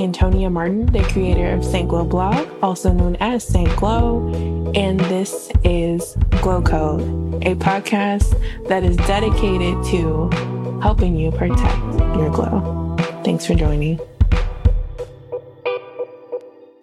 Antonia Martin, the creator of St. Glow Blog, also known as St. Glow, and this is Glow Code, a podcast that is dedicated to helping you protect your glow. Thanks for joining.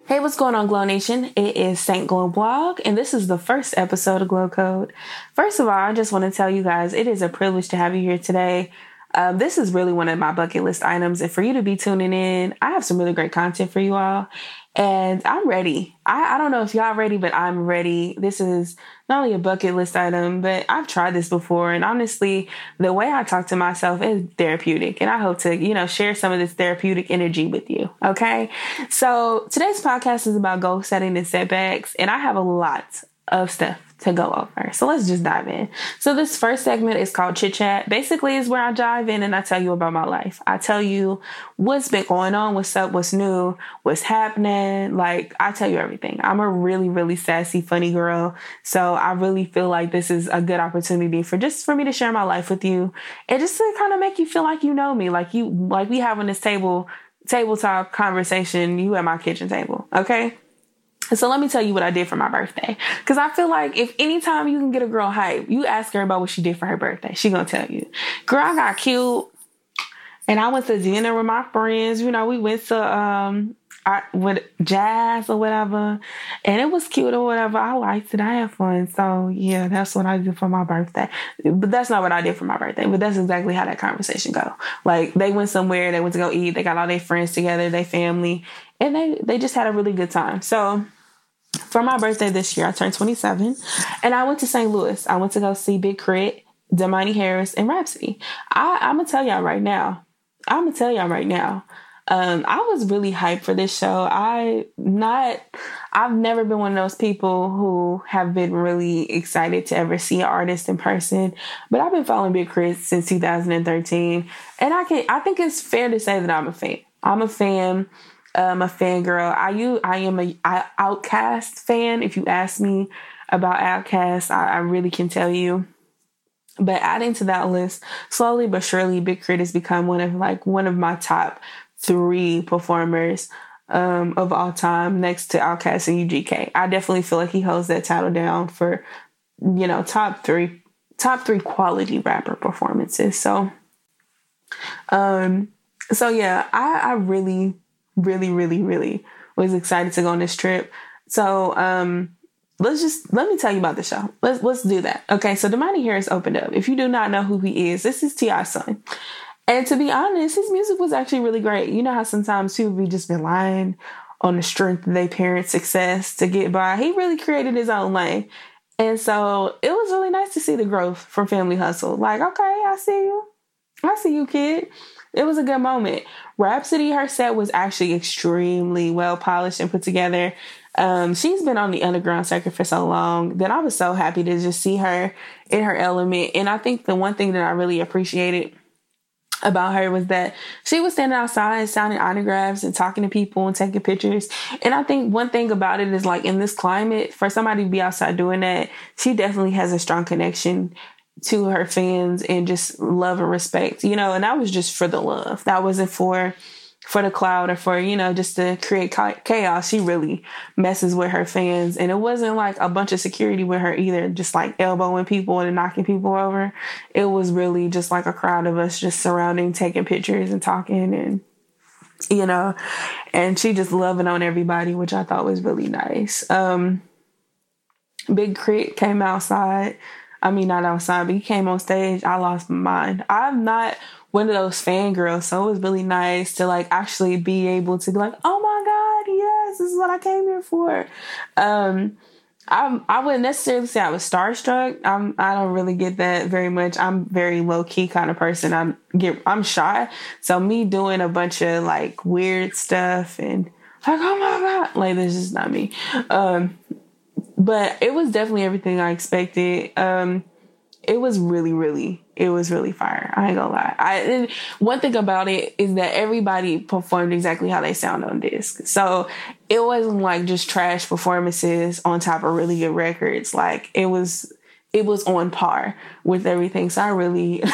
Hey, what's going on, Glow Nation? It is St. Glow Blog, and this is the first episode of Glow Code. First of all, I just want to tell you guys it is a privilege to have you here today. Um, this is really one of my bucket list items. And for you to be tuning in, I have some really great content for you all. And I'm ready. I, I don't know if y'all ready, but I'm ready. This is not only a bucket list item, but I've tried this before. And honestly, the way I talk to myself is therapeutic. And I hope to, you know, share some of this therapeutic energy with you. Okay. So today's podcast is about goal setting and setbacks. And I have a lot of stuff to go over. So let's just dive in. So this first segment is called Chit Chat. Basically is where I dive in and I tell you about my life. I tell you what's been going on, what's up, what's new, what's happening. Like I tell you everything. I'm a really, really sassy, funny girl. So I really feel like this is a good opportunity for just for me to share my life with you and just to kind of make you feel like you know me, like you like we having this table table talk conversation, you at my kitchen table. Okay? So let me tell you what I did for my birthday. Cause I feel like if anytime you can get a girl hype, you ask her about what she did for her birthday. She gonna tell you. Girl, I got cute. And I went to dinner with my friends. You know, we went to um I with jazz or whatever. And it was cute or whatever. I liked it. I had fun. So yeah, that's what I did for my birthday. But that's not what I did for my birthday. But that's exactly how that conversation go. Like they went somewhere, they went to go eat, they got all their friends together, their family, and they they just had a really good time. So for my birthday this year, I turned 27 and I went to St. Louis. I went to go see Big K.R.I.T., Domani Harris, and Rapsody. I, I'm gonna tell y'all right now. I'm gonna tell y'all right now. Um, I was really hyped for this show. I not I've never been one of those people who have been really excited to ever see an artist in person, but I've been following Big K.R.I.T. since 2013, and I can I think it's fair to say that I'm a fan. I'm a fan um, a fangirl. I you I am a I, OutKast fan. If you ask me about OutKast, I, I really can tell you. But adding to that list, slowly but surely, Big K.R.I.T. has become one of like one of my top three performers um, of all time, next to OutKast and UGK. I definitely feel like he holds that title down for you know top three top three quality rapper performances. So, um, so yeah, I I really really, really, really was excited to go on this trip. So, um, let's just let me tell you about the show. Let's let's do that. Okay, so Domani Harris opened up. If you do not know who he is, this is T.I.'s son. And to be honest, his music was actually really great. You know how sometimes people be just relying on the strength of their parents' success to get by. He really created his own lane. And so it was really nice to see the growth from Family Hustle. Like, okay, I see you. I see you, kid it was a good moment. Rapsody, her set was actually extremely well polished and put together. Um, she's been on the underground circuit for so long that I was so happy to just see her in her element. And I think the one thing that I really appreciated about her was that she was standing outside signing autographs and talking to people and taking pictures. And I think one thing about it is like in this climate, for somebody to be outside doing that, she definitely has a strong connection to her fans and just love and respect, you know, and that was just for the love. That wasn't for for the cloud or for, you know, just to create chaos. She really messes with her fans. And it wasn't like a bunch of security with her either, just like elbowing people and knocking people over. It was really just like a crowd of us just surrounding, taking pictures and talking and you know, and she just loving on everybody, which I thought was really nice. Um Big K.R.I.T. came outside I mean, not outside, but he came on stage. I lost my mind. I'm not one of those fangirls, so it was really nice to like actually be able to be like, oh my God, yes, this is what I came here for. Um, I I wouldn't necessarily say I was starstruck. I'm I don't really get that very much. I'm very low key kind of person. I get I'm shy, so me doing a bunch of like weird stuff and like oh my god, like this is not me. Um, but it was definitely everything I expected. Um, it was really, really, it was really fire. I ain't gonna lie. I one thing about it is that everybody performed exactly how they sound on disc. So it wasn't like just trash performances on top of really good records. Like it was it was on par with everything. So I really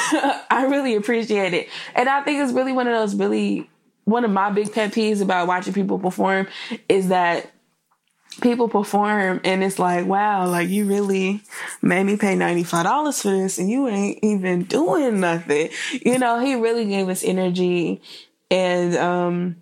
I really appreciate it. And I think it's really one of those really one of my big pet peeves about watching people perform is that people perform and it's like, wow, like you really made me pay $95 for this and you ain't even doing nothing. You know, he really gave us energy and, um,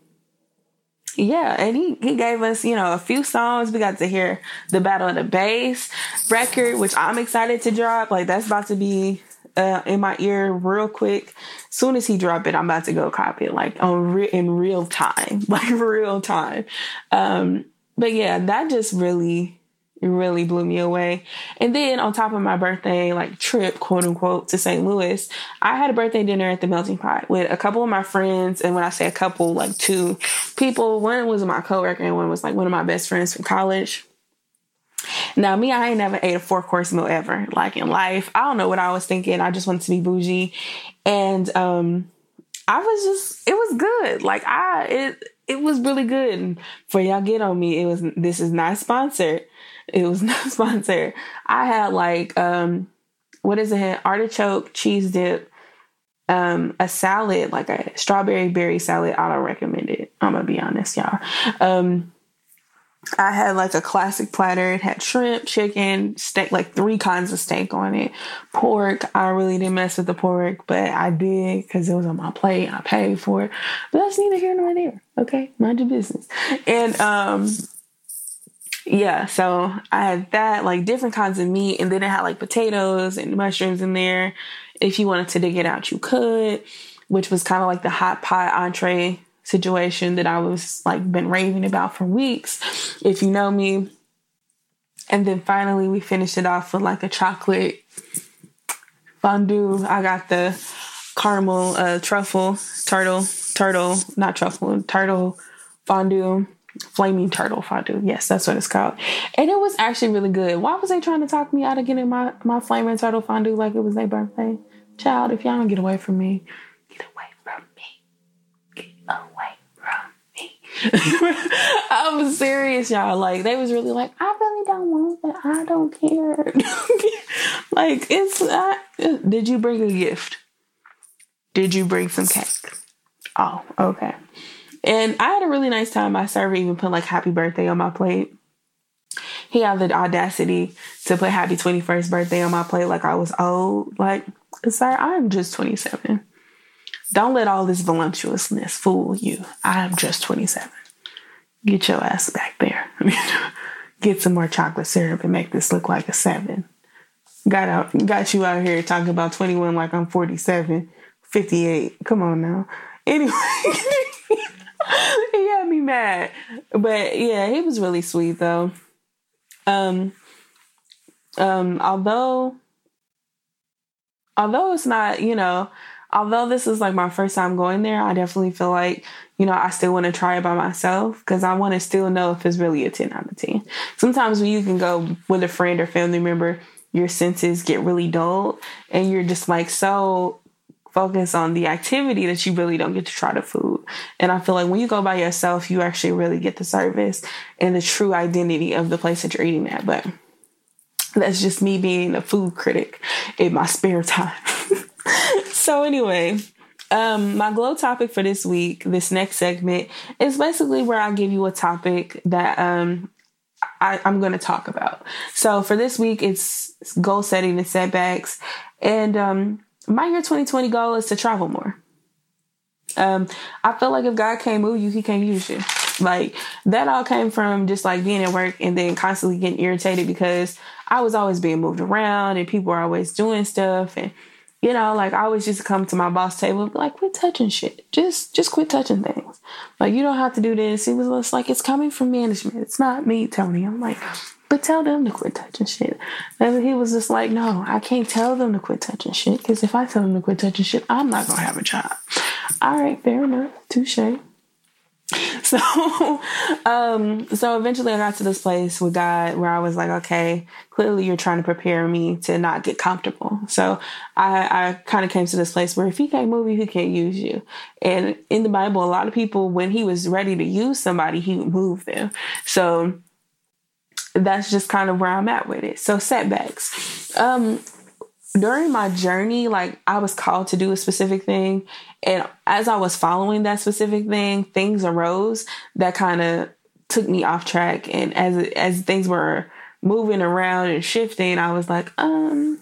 yeah, and he, he gave us, you know, a few songs. We got to hear the Battle of the Bass record, which I'm excited to drop. Like that's about to be uh, in my ear real quick. Soon as he drop it, I'm about to go copy it like on re- in real time, like real time. Um, but yeah, that just really, really blew me away. And then on top of my birthday, like trip, quote unquote, to St. Louis, I had a birthday dinner at the Melting Pot with a couple of my friends. And when I say a couple, like two people, one was my coworker and one was like one of my best friends from college. Now, me, I ain't never ate a four course meal ever, like in life. I don't know what I was thinking. I just wanted to be bougie. And, um, I was just, it was good. Like I, it, it was really good. For y'all get on me, it was this is not sponsored. It was not sponsored. I had like um what is it? Artichoke cheese dip, um, a salad, like a strawberry berry salad. I don't recommend it. I'm gonna be honest, y'all. Um I had like a classic platter. It had shrimp, chicken, steak, like three kinds of steak on it. Pork. I really didn't mess with the pork, but I did because it was on my plate. I paid for it. But that's neither here nor there. Okay, mind your business. And um, yeah. So I had that, like different kinds of meat, and then it had like potatoes and mushrooms in there. If you wanted to dig it out, you could, which was kind of like the hot pot entree situation that I was like been raving about for weeks. If you know me. And then finally we finished it off with like a chocolate fondue. I got the caramel uh, truffle turtle turtle not truffle turtle fondue flaming turtle fondue yes that's what it's called and it was actually really good why was they trying to talk me out of getting my my flaming turtle fondue like it was their birthday child if y'all don't get away from me I'm serious, y'all. Like they was really like, I really don't want it. I don't care. like it's. Uh, did you bring a gift? Did you bring some cake? Oh, okay. And I had a really nice time. My server even put like happy birthday on my plate. He had the audacity to put happy 21st birthday on my plate like I was old. Like, sir, I'm just 27. Don't let all this voluptuousness fool you. I'm just 27. Get your ass back there. Get some more chocolate syrup and make this look like a seven. Got out, got you out here talking about 21 like I'm 47, 58. Come on now. Anyway, he had me mad. But yeah, he was really sweet though. Um, um, although, although it's not, you know, although this is like my first time going there, I definitely feel like, you know, I still want to try it by myself because I want to still know if it's really a 10 out of 10. Sometimes when you can go with a friend or family member, your senses get really dulled and you're just like so focused on the activity that you really don't get to try the food. And I feel like when you go by yourself, you actually really get the service and the true identity of the place that you're eating at. But that's just me being a food critic in my spare time. so anyway, um, my glow topic for this week, this next segment, is basically where I give you a topic that um, I, am going to talk about. So for this week, it's goal setting and setbacks. And um, my year 2020 goal is to travel more. Um, I feel like if God can't move you, He can't use you. Like that all came from just like being at work and then constantly getting irritated because I was always being moved around and people were always doing stuff and you know, like I always just come to my boss table and be like, quit touching shit. Just just quit touching things. Like you don't have to do this. He was like, it's coming from management. It's not me, Tony. I'm like, but tell them to quit touching shit. And he was just like, no, I can't tell them to quit touching shit because if I tell them to quit touching shit, I'm not gonna have a job. All right, fair enough. Touche. So, um, so eventually I got to this place with God where I was like, okay, clearly you're trying to prepare me to not get comfortable. So I, I kind of came to this place where if he can't move you, he can't use you. And in the Bible, a lot of people, when he was ready to use somebody, he would move them. So that's just kind of where I'm at with it. So setbacks. Um, during my journey, like I was called to do a specific thing. And as I was following that specific thing, things arose that kind of took me off track. And as as things were moving around and shifting, I was like, um,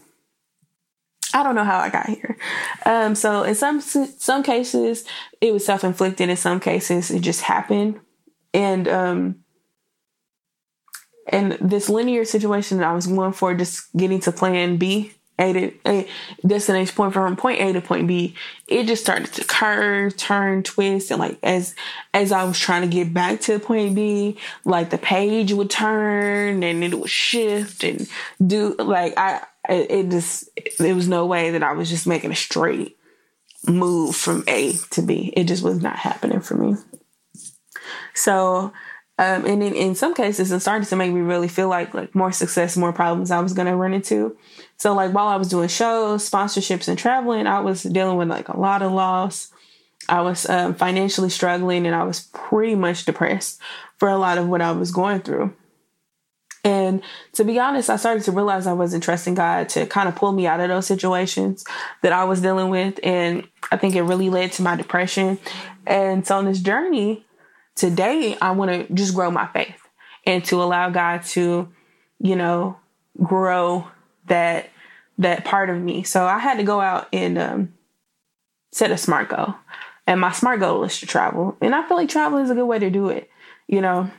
I don't know how I got here. Um, so in some some cases, it was self inflicted. In some cases, it just happened. And um, and this linear situation that I was going for, just getting to plan B a to A destination point from point A to point B, it just started to curve, turn, twist, and like as as I was trying to get back to point B, like the page would turn and it would shift and do like I it just there was no way that I was just making a straight move from A to B. It just was not happening for me. So um, and in, in some cases, it started to make me really feel like like more success, more problems I was gonna run into. So like while I was doing shows, sponsorships, and traveling, I was dealing with like a lot of loss. I was um, financially struggling, and I was pretty much depressed for a lot of what I was going through. And to be honest, I started to realize I wasn't trusting God to kind of pull me out of those situations that I was dealing with. And I think it really led to my depression. And so on this journey, today I want to just grow my faith and to allow God to, you know, grow that that part of me. So I had to go out and um, set a smart goal. And my smart goal is to travel. And I feel like travel is a good way to do it. You know,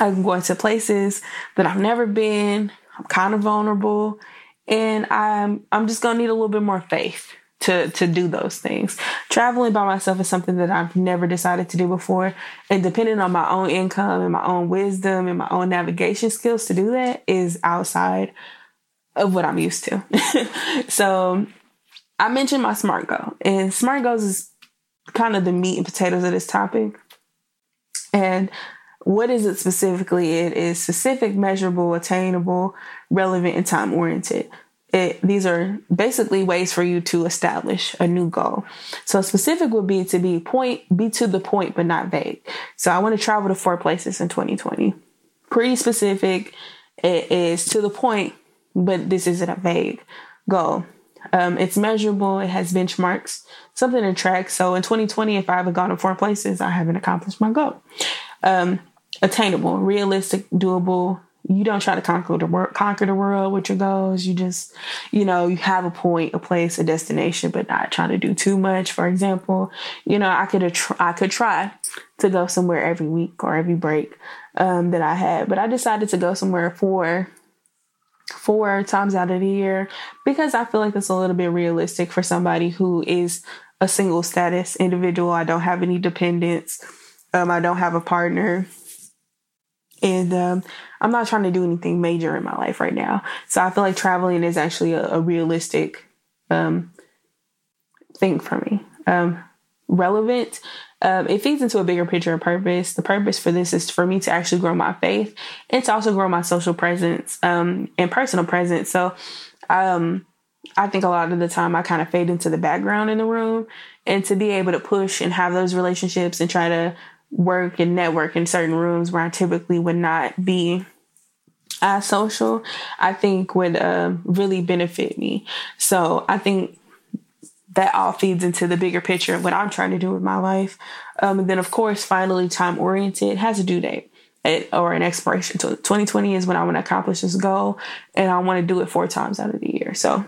I'm going to places that I've never been. I'm kind of vulnerable. And I'm I'm just gonna need a little bit more faith to to do those things. Traveling by myself is something that I've never decided to do before, and depending on my own income and my own wisdom and my own navigation skills to do that is outside of what I'm used to. so, I mentioned my SMART goal, and SMART goals is kind of the meat and potatoes of this topic. And what is it specifically? It is specific, measurable, attainable, relevant, and time oriented it, these are basically ways for you to establish a new goal. So specific would be to be point, be to the point, but not vague. So I want to travel to four places in 2020. Pretty specific. It is to the point, but this isn't a vague goal. Um, it's measurable. It has benchmarks, something to track. So in 2020, if I haven't gone to four places, I haven't accomplished my goal. Um, attainable, realistic, doable, you don't try to conquer the world conquer the world with your goals. You just you know you have a point a place a destination but not trying to do too much. For example you know i could i could try to go somewhere every week or every break um, that i had but i decided to go somewhere for four times out of the year because i feel like it's a little bit realistic for somebody who is a single status individual. I don't have any dependents. Um, i don't have a partner and um, I'm not trying to do anything major in my life right now. So I feel like traveling is actually a, a realistic um, thing for me. Um, relevant. Um, it feeds into a bigger picture of purpose. The purpose for this is for me to actually grow my faith and to also grow my social presence um, and personal presence. So um, I think a lot of the time I kind of fade into the background in the room and to be able to push and have those relationships and try to work and network in certain rooms where I typically would not be as social, I think would uh, really benefit me. So I think that all feeds into the bigger picture of what I'm trying to do with my life. Um, and then, of course, finally, time oriented has a due date or an expiration. So 2020 is when I want to accomplish this goal, and I want to do it four times out of the year. So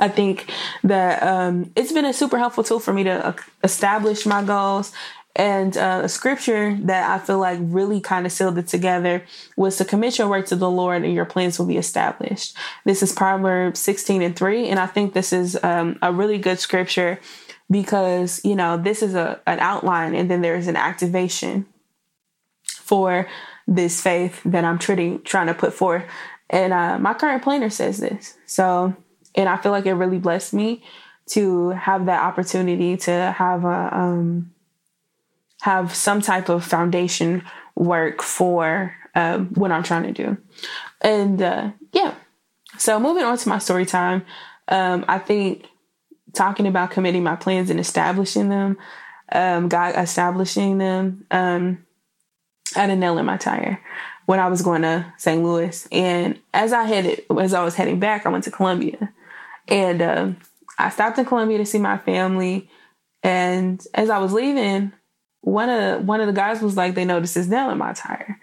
I think that um, it's been a super helpful tool for me to uh, establish my goals and uh, a scripture that I feel like really kind of sealed it together was to commit your work to the Lord and your plans will be established. This is Proverbs 16 and 3. And I think this is um, a really good scripture because, you know, this is a, an outline and then there's an activation for this faith that I'm trying, trying to put forth. And uh, my current planner says this. So, and I feel like it really blessed me to have that opportunity to have a, um, have some type of foundation work for um, what I'm trying to do. And uh, yeah, so moving on to my story time, um, I think talking about committing my plans and establishing them, um, God establishing them, um, I had a nail in my tire. when I was going to St. Louis. And as I headed, as I was heading back, I went to Columbia, and uh, I stopped in Columbia to see my family. And as I was leaving, one of one of the guys was like, they noticed this nail in my tire.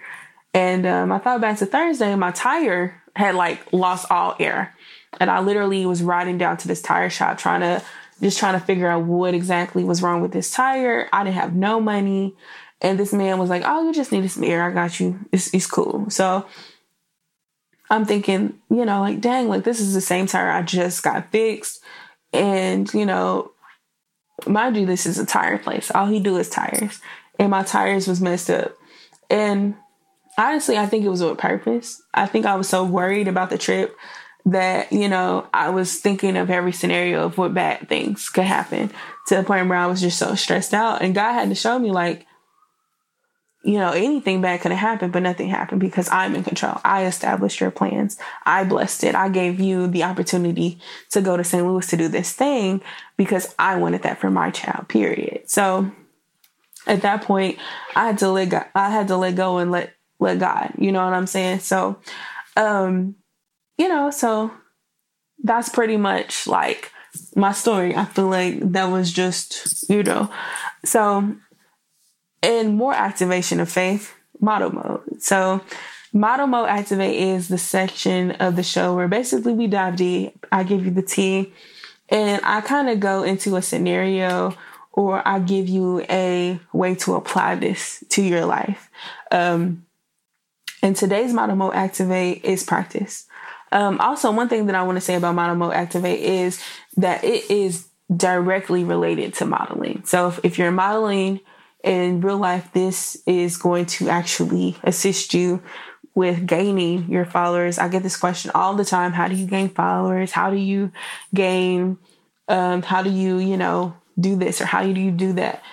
And um, I thought back to Thursday, my tire had like lost all air. And I literally was riding down to this tire shop trying to just trying to figure out what exactly was wrong with this tire. I didn't have no money. And this man was like, Oh, you just needed some air. I got you. It's, it's cool. So I'm thinking, you know, like, dang, like this is the same tire I just got fixed. And, you know, mind you, this is a tire place. All he do is tires. And my tires was messed up. And honestly, I think it was with purpose. I think I was so worried about the trip that, you know, I was thinking of every scenario of what bad things could happen to the point where I was just so stressed out. And God had to show me, like, you know, anything bad could have happened, but nothing happened because I'm in control. I established your plans. I blessed it. I gave you the opportunity to go to St. Louis to do this thing because I wanted that for my child, period. So at that point, I had to let go, I had to let go and let let God. You know what I'm saying? So um, you know, so that's pretty much like my story. I feel like that was just, you know. So and more activation of faith, model mode. So, model mode activate is the section of the show where basically we dive deep. I give you the tea, and I kind of go into a scenario or I give you a way to apply this to your life. Um, and today's model mode activate is practice. Um, also, one thing that I want to say about model mode activate is that it is directly related to modeling. So if, if you're modeling in real life, this is going to actually assist you with gaining your followers. I get this question all the time. How do you gain followers? How do you gain, um, how do you, you know, do this or how do you do that?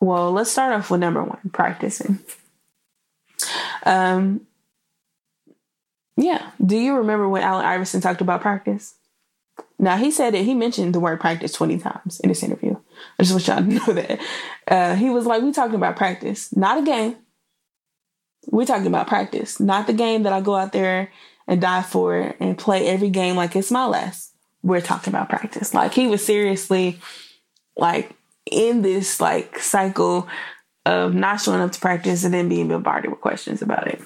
Well, let's start off with number one, practicing. Um, yeah. Do you remember when Allen Iverson talked about practice? Now he said it. He mentioned the word practice twenty times in this interview. I just want y'all to know that uh, he was like, "We talking about practice, not a game. We're talking about practice, not the game that I go out there and die for and play every game like it's my last. We're talking about practice. Like he was seriously like in this like cycle of not showing up to practice and then being bombarded with questions about it.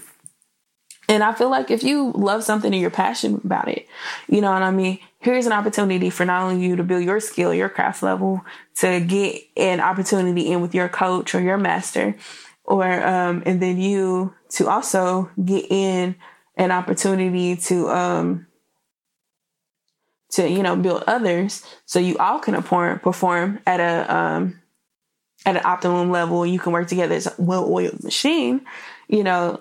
And I feel like if you love something and you're passionate about it, you know what I mean? Here's an opportunity for not only you to build your skill, your craft level, to get an opportunity in with your coach or your master, or, um, and then you to also get in an opportunity to, um, to, you know, build others so you all can perform, perform at a, um, at an optimum level. You can work together as a well oiled machine, you know,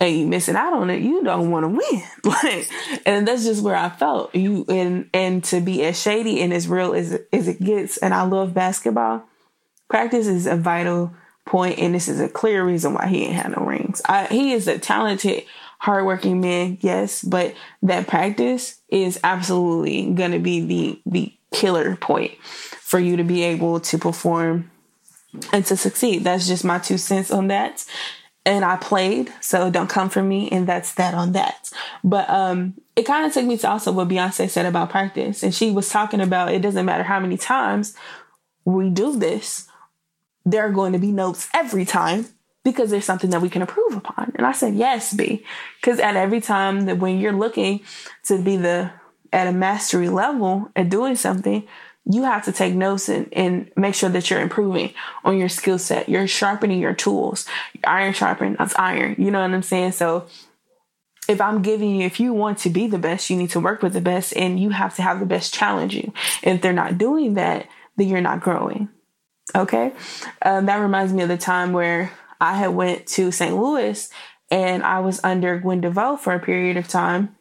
and you missing out on it, you don't want to win. Like, and that's just where I felt you and and to be as shady and as real as as it gets. And I love basketball. Practice is a vital point, and this is a clear reason why he ain't had no rings. I, he is a talented, hardworking man, yes, but that practice is absolutely going to be the the killer point for you to be able to perform and to succeed. That's just my two cents on that and I played, so don't come for me. And that's that on that. But um, it kind of took me to also what Beyonce said about practice. And she was talking about it doesn't matter how many times we do this, there are going to be notes every time because there's something that we can improve upon. And I said, yes, B. Because at every time that when you're looking to be the at a mastery level at doing something, you have to take notes and, and make sure that you're improving on your skill set. You're sharpening your tools. Iron sharpen, that's iron. You know what I'm saying? So if I'm giving you, if you want to be the best, you need to work with the best and you have to have the best challenge you. If they're not doing that, then you're not growing. Okay. Um, that reminds me of the time where I had went to St. Louis and I was under Gwen DeVoe for a period of time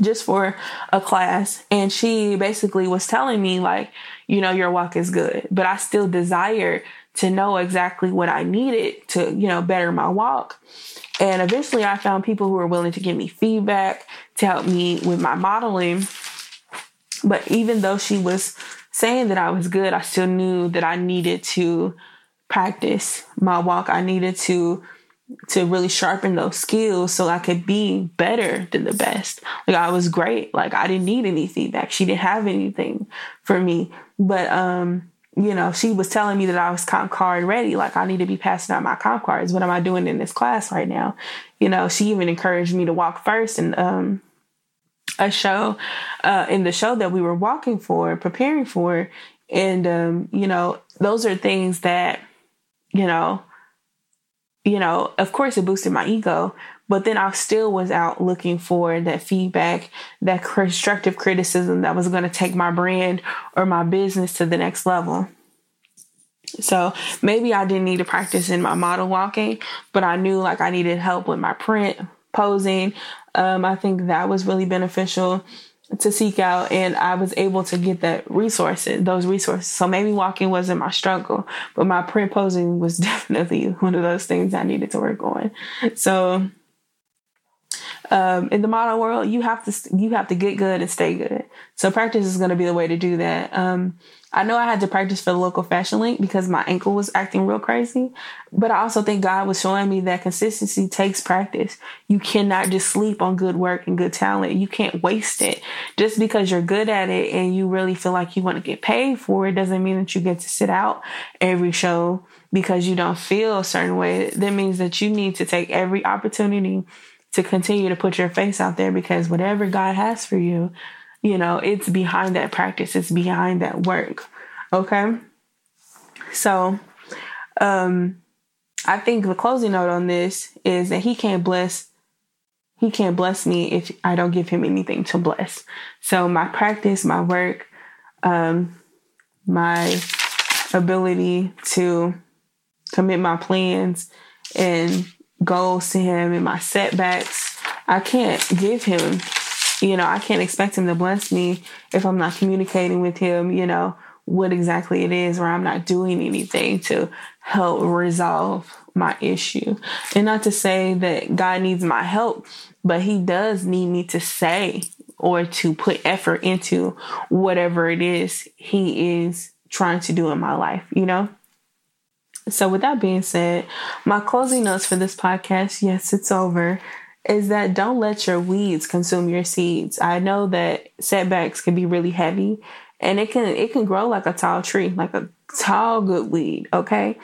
just for a class. And she basically was telling me, like, you know, your walk is good, but I still desire to know exactly what I needed to, you know, better my walk. And eventually I found people who were willing to give me feedback to help me with my modeling. But even though she was saying that I was good, I still knew that I needed to practice my walk. I needed to to really sharpen those skills so I could be better than the best. Like I was great. Like I didn't need any feedback. She didn't have anything for me. But um, you know, she was telling me that I was comp card ready. Like I need to be passing out my comp cards. What am I doing in this class right now? You know, she even encouraged me to walk first and um a show uh in the show that we were walking for, preparing for. And um, you know, those are things that, you know, you know, of course it boosted my ego, but then I still was out looking for that feedback, that constructive criticism that was going to take my brand or my business to the next level. So maybe I didn't need to practice in my model walking, but I knew like I needed help with my print, posing. Um, I think that was really beneficial to seek out and I was able to get that resources, those resources. So maybe walking wasn't my struggle, but my print posing was definitely one of those things I needed to work on. So um, in the model world, you have to you have to get good and stay good. So practice is going to be the way to do that. Um, I know I had to practice for the local fashion link because my ankle was acting real crazy, but I also think God was showing me that consistency takes practice. You cannot just sleep on good work and good talent. You can't waste it just because you're good at it and you really feel like you want to get paid for it doesn't mean that you get to sit out every show because you don't feel a certain way. That means that you need to take every opportunity to continue to put your face out there because whatever God has for you, you know, it's behind that practice, it's behind that work. Okay. So, um, I think the closing note on this is that he can't bless he can't bless me if I don't give him anything to bless. So my practice, my work, um, my ability to commit my plans and goals to him and my setbacks. I can't give him, you know, I can't expect him to bless me if I'm not communicating with him, you know, what exactly it is or I'm not doing anything to help resolve my issue. And not to say that God needs my help, but he does need me to say or to put effort into whatever it is he is trying to do in my life, you know? So, with that being said, my closing notes for this podcast yes, it's over is that don't let your weeds consume your seeds. I know that setbacks can be really heavy and it can it can grow like a tall tree, like a tall good weed, okay?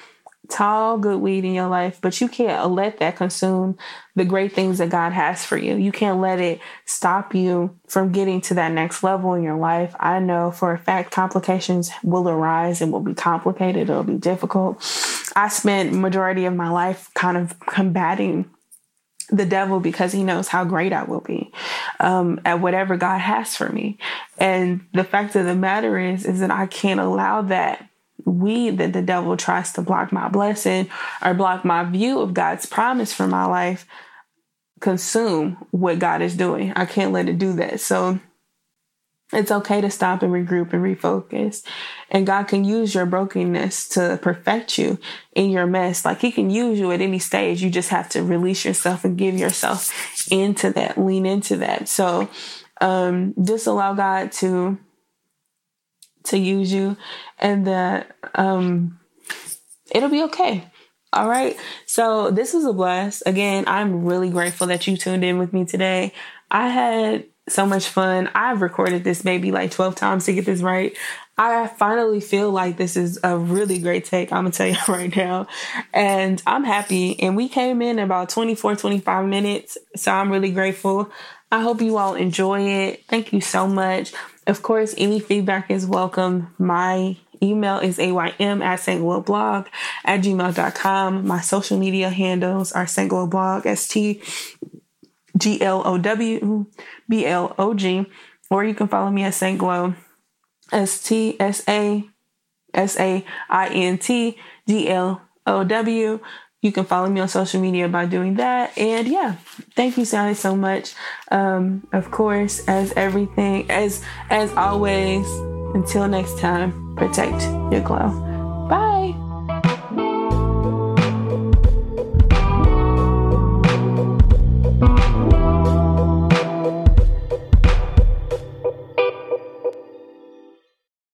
Tall, good weed in your life, but you can't let that consume the great things that God has for you. You can't let it stop you from getting to that next level in your life. I know for a fact complications will arise and will be complicated. It'll be difficult. I spent majority of my life kind of combating the devil because he knows how great I will be um, at whatever God has for me. And the fact of the matter is, is that I can't allow that weed that the devil tries to block my blessing or block my view of God's promise for my life consume what God is doing. I can't let it do that. So it's okay to stop and regroup and refocus. And God can use your brokenness to perfect you in your mess. Like He can use you at any stage. You just have to release yourself and give yourself into that, lean into that. So um, just allow God to to use you and that um it'll be okay. All right. So this was a blast. Again, I'm really grateful that you tuned in with me today. I had so much fun. I've recorded this maybe like 12 times to get this right. I finally feel like this is a really great take. I'm going to tell you right now. And I'm happy. And we came in about 24, 25 minutes. So I'm really grateful. I hope you all enjoy it. Thank you so much. Of course, any feedback is welcome. My email is aym at blog at gmail.com. My social media handles are blog S T G L O W B L O G, or you can follow me at Saint Glow S T S A S A I N T G L O W. You can follow me on social media by doing that. And yeah, thank you, Sally, so much. Um, of course, as everything, as as always, until next time, protect your glow. Bye.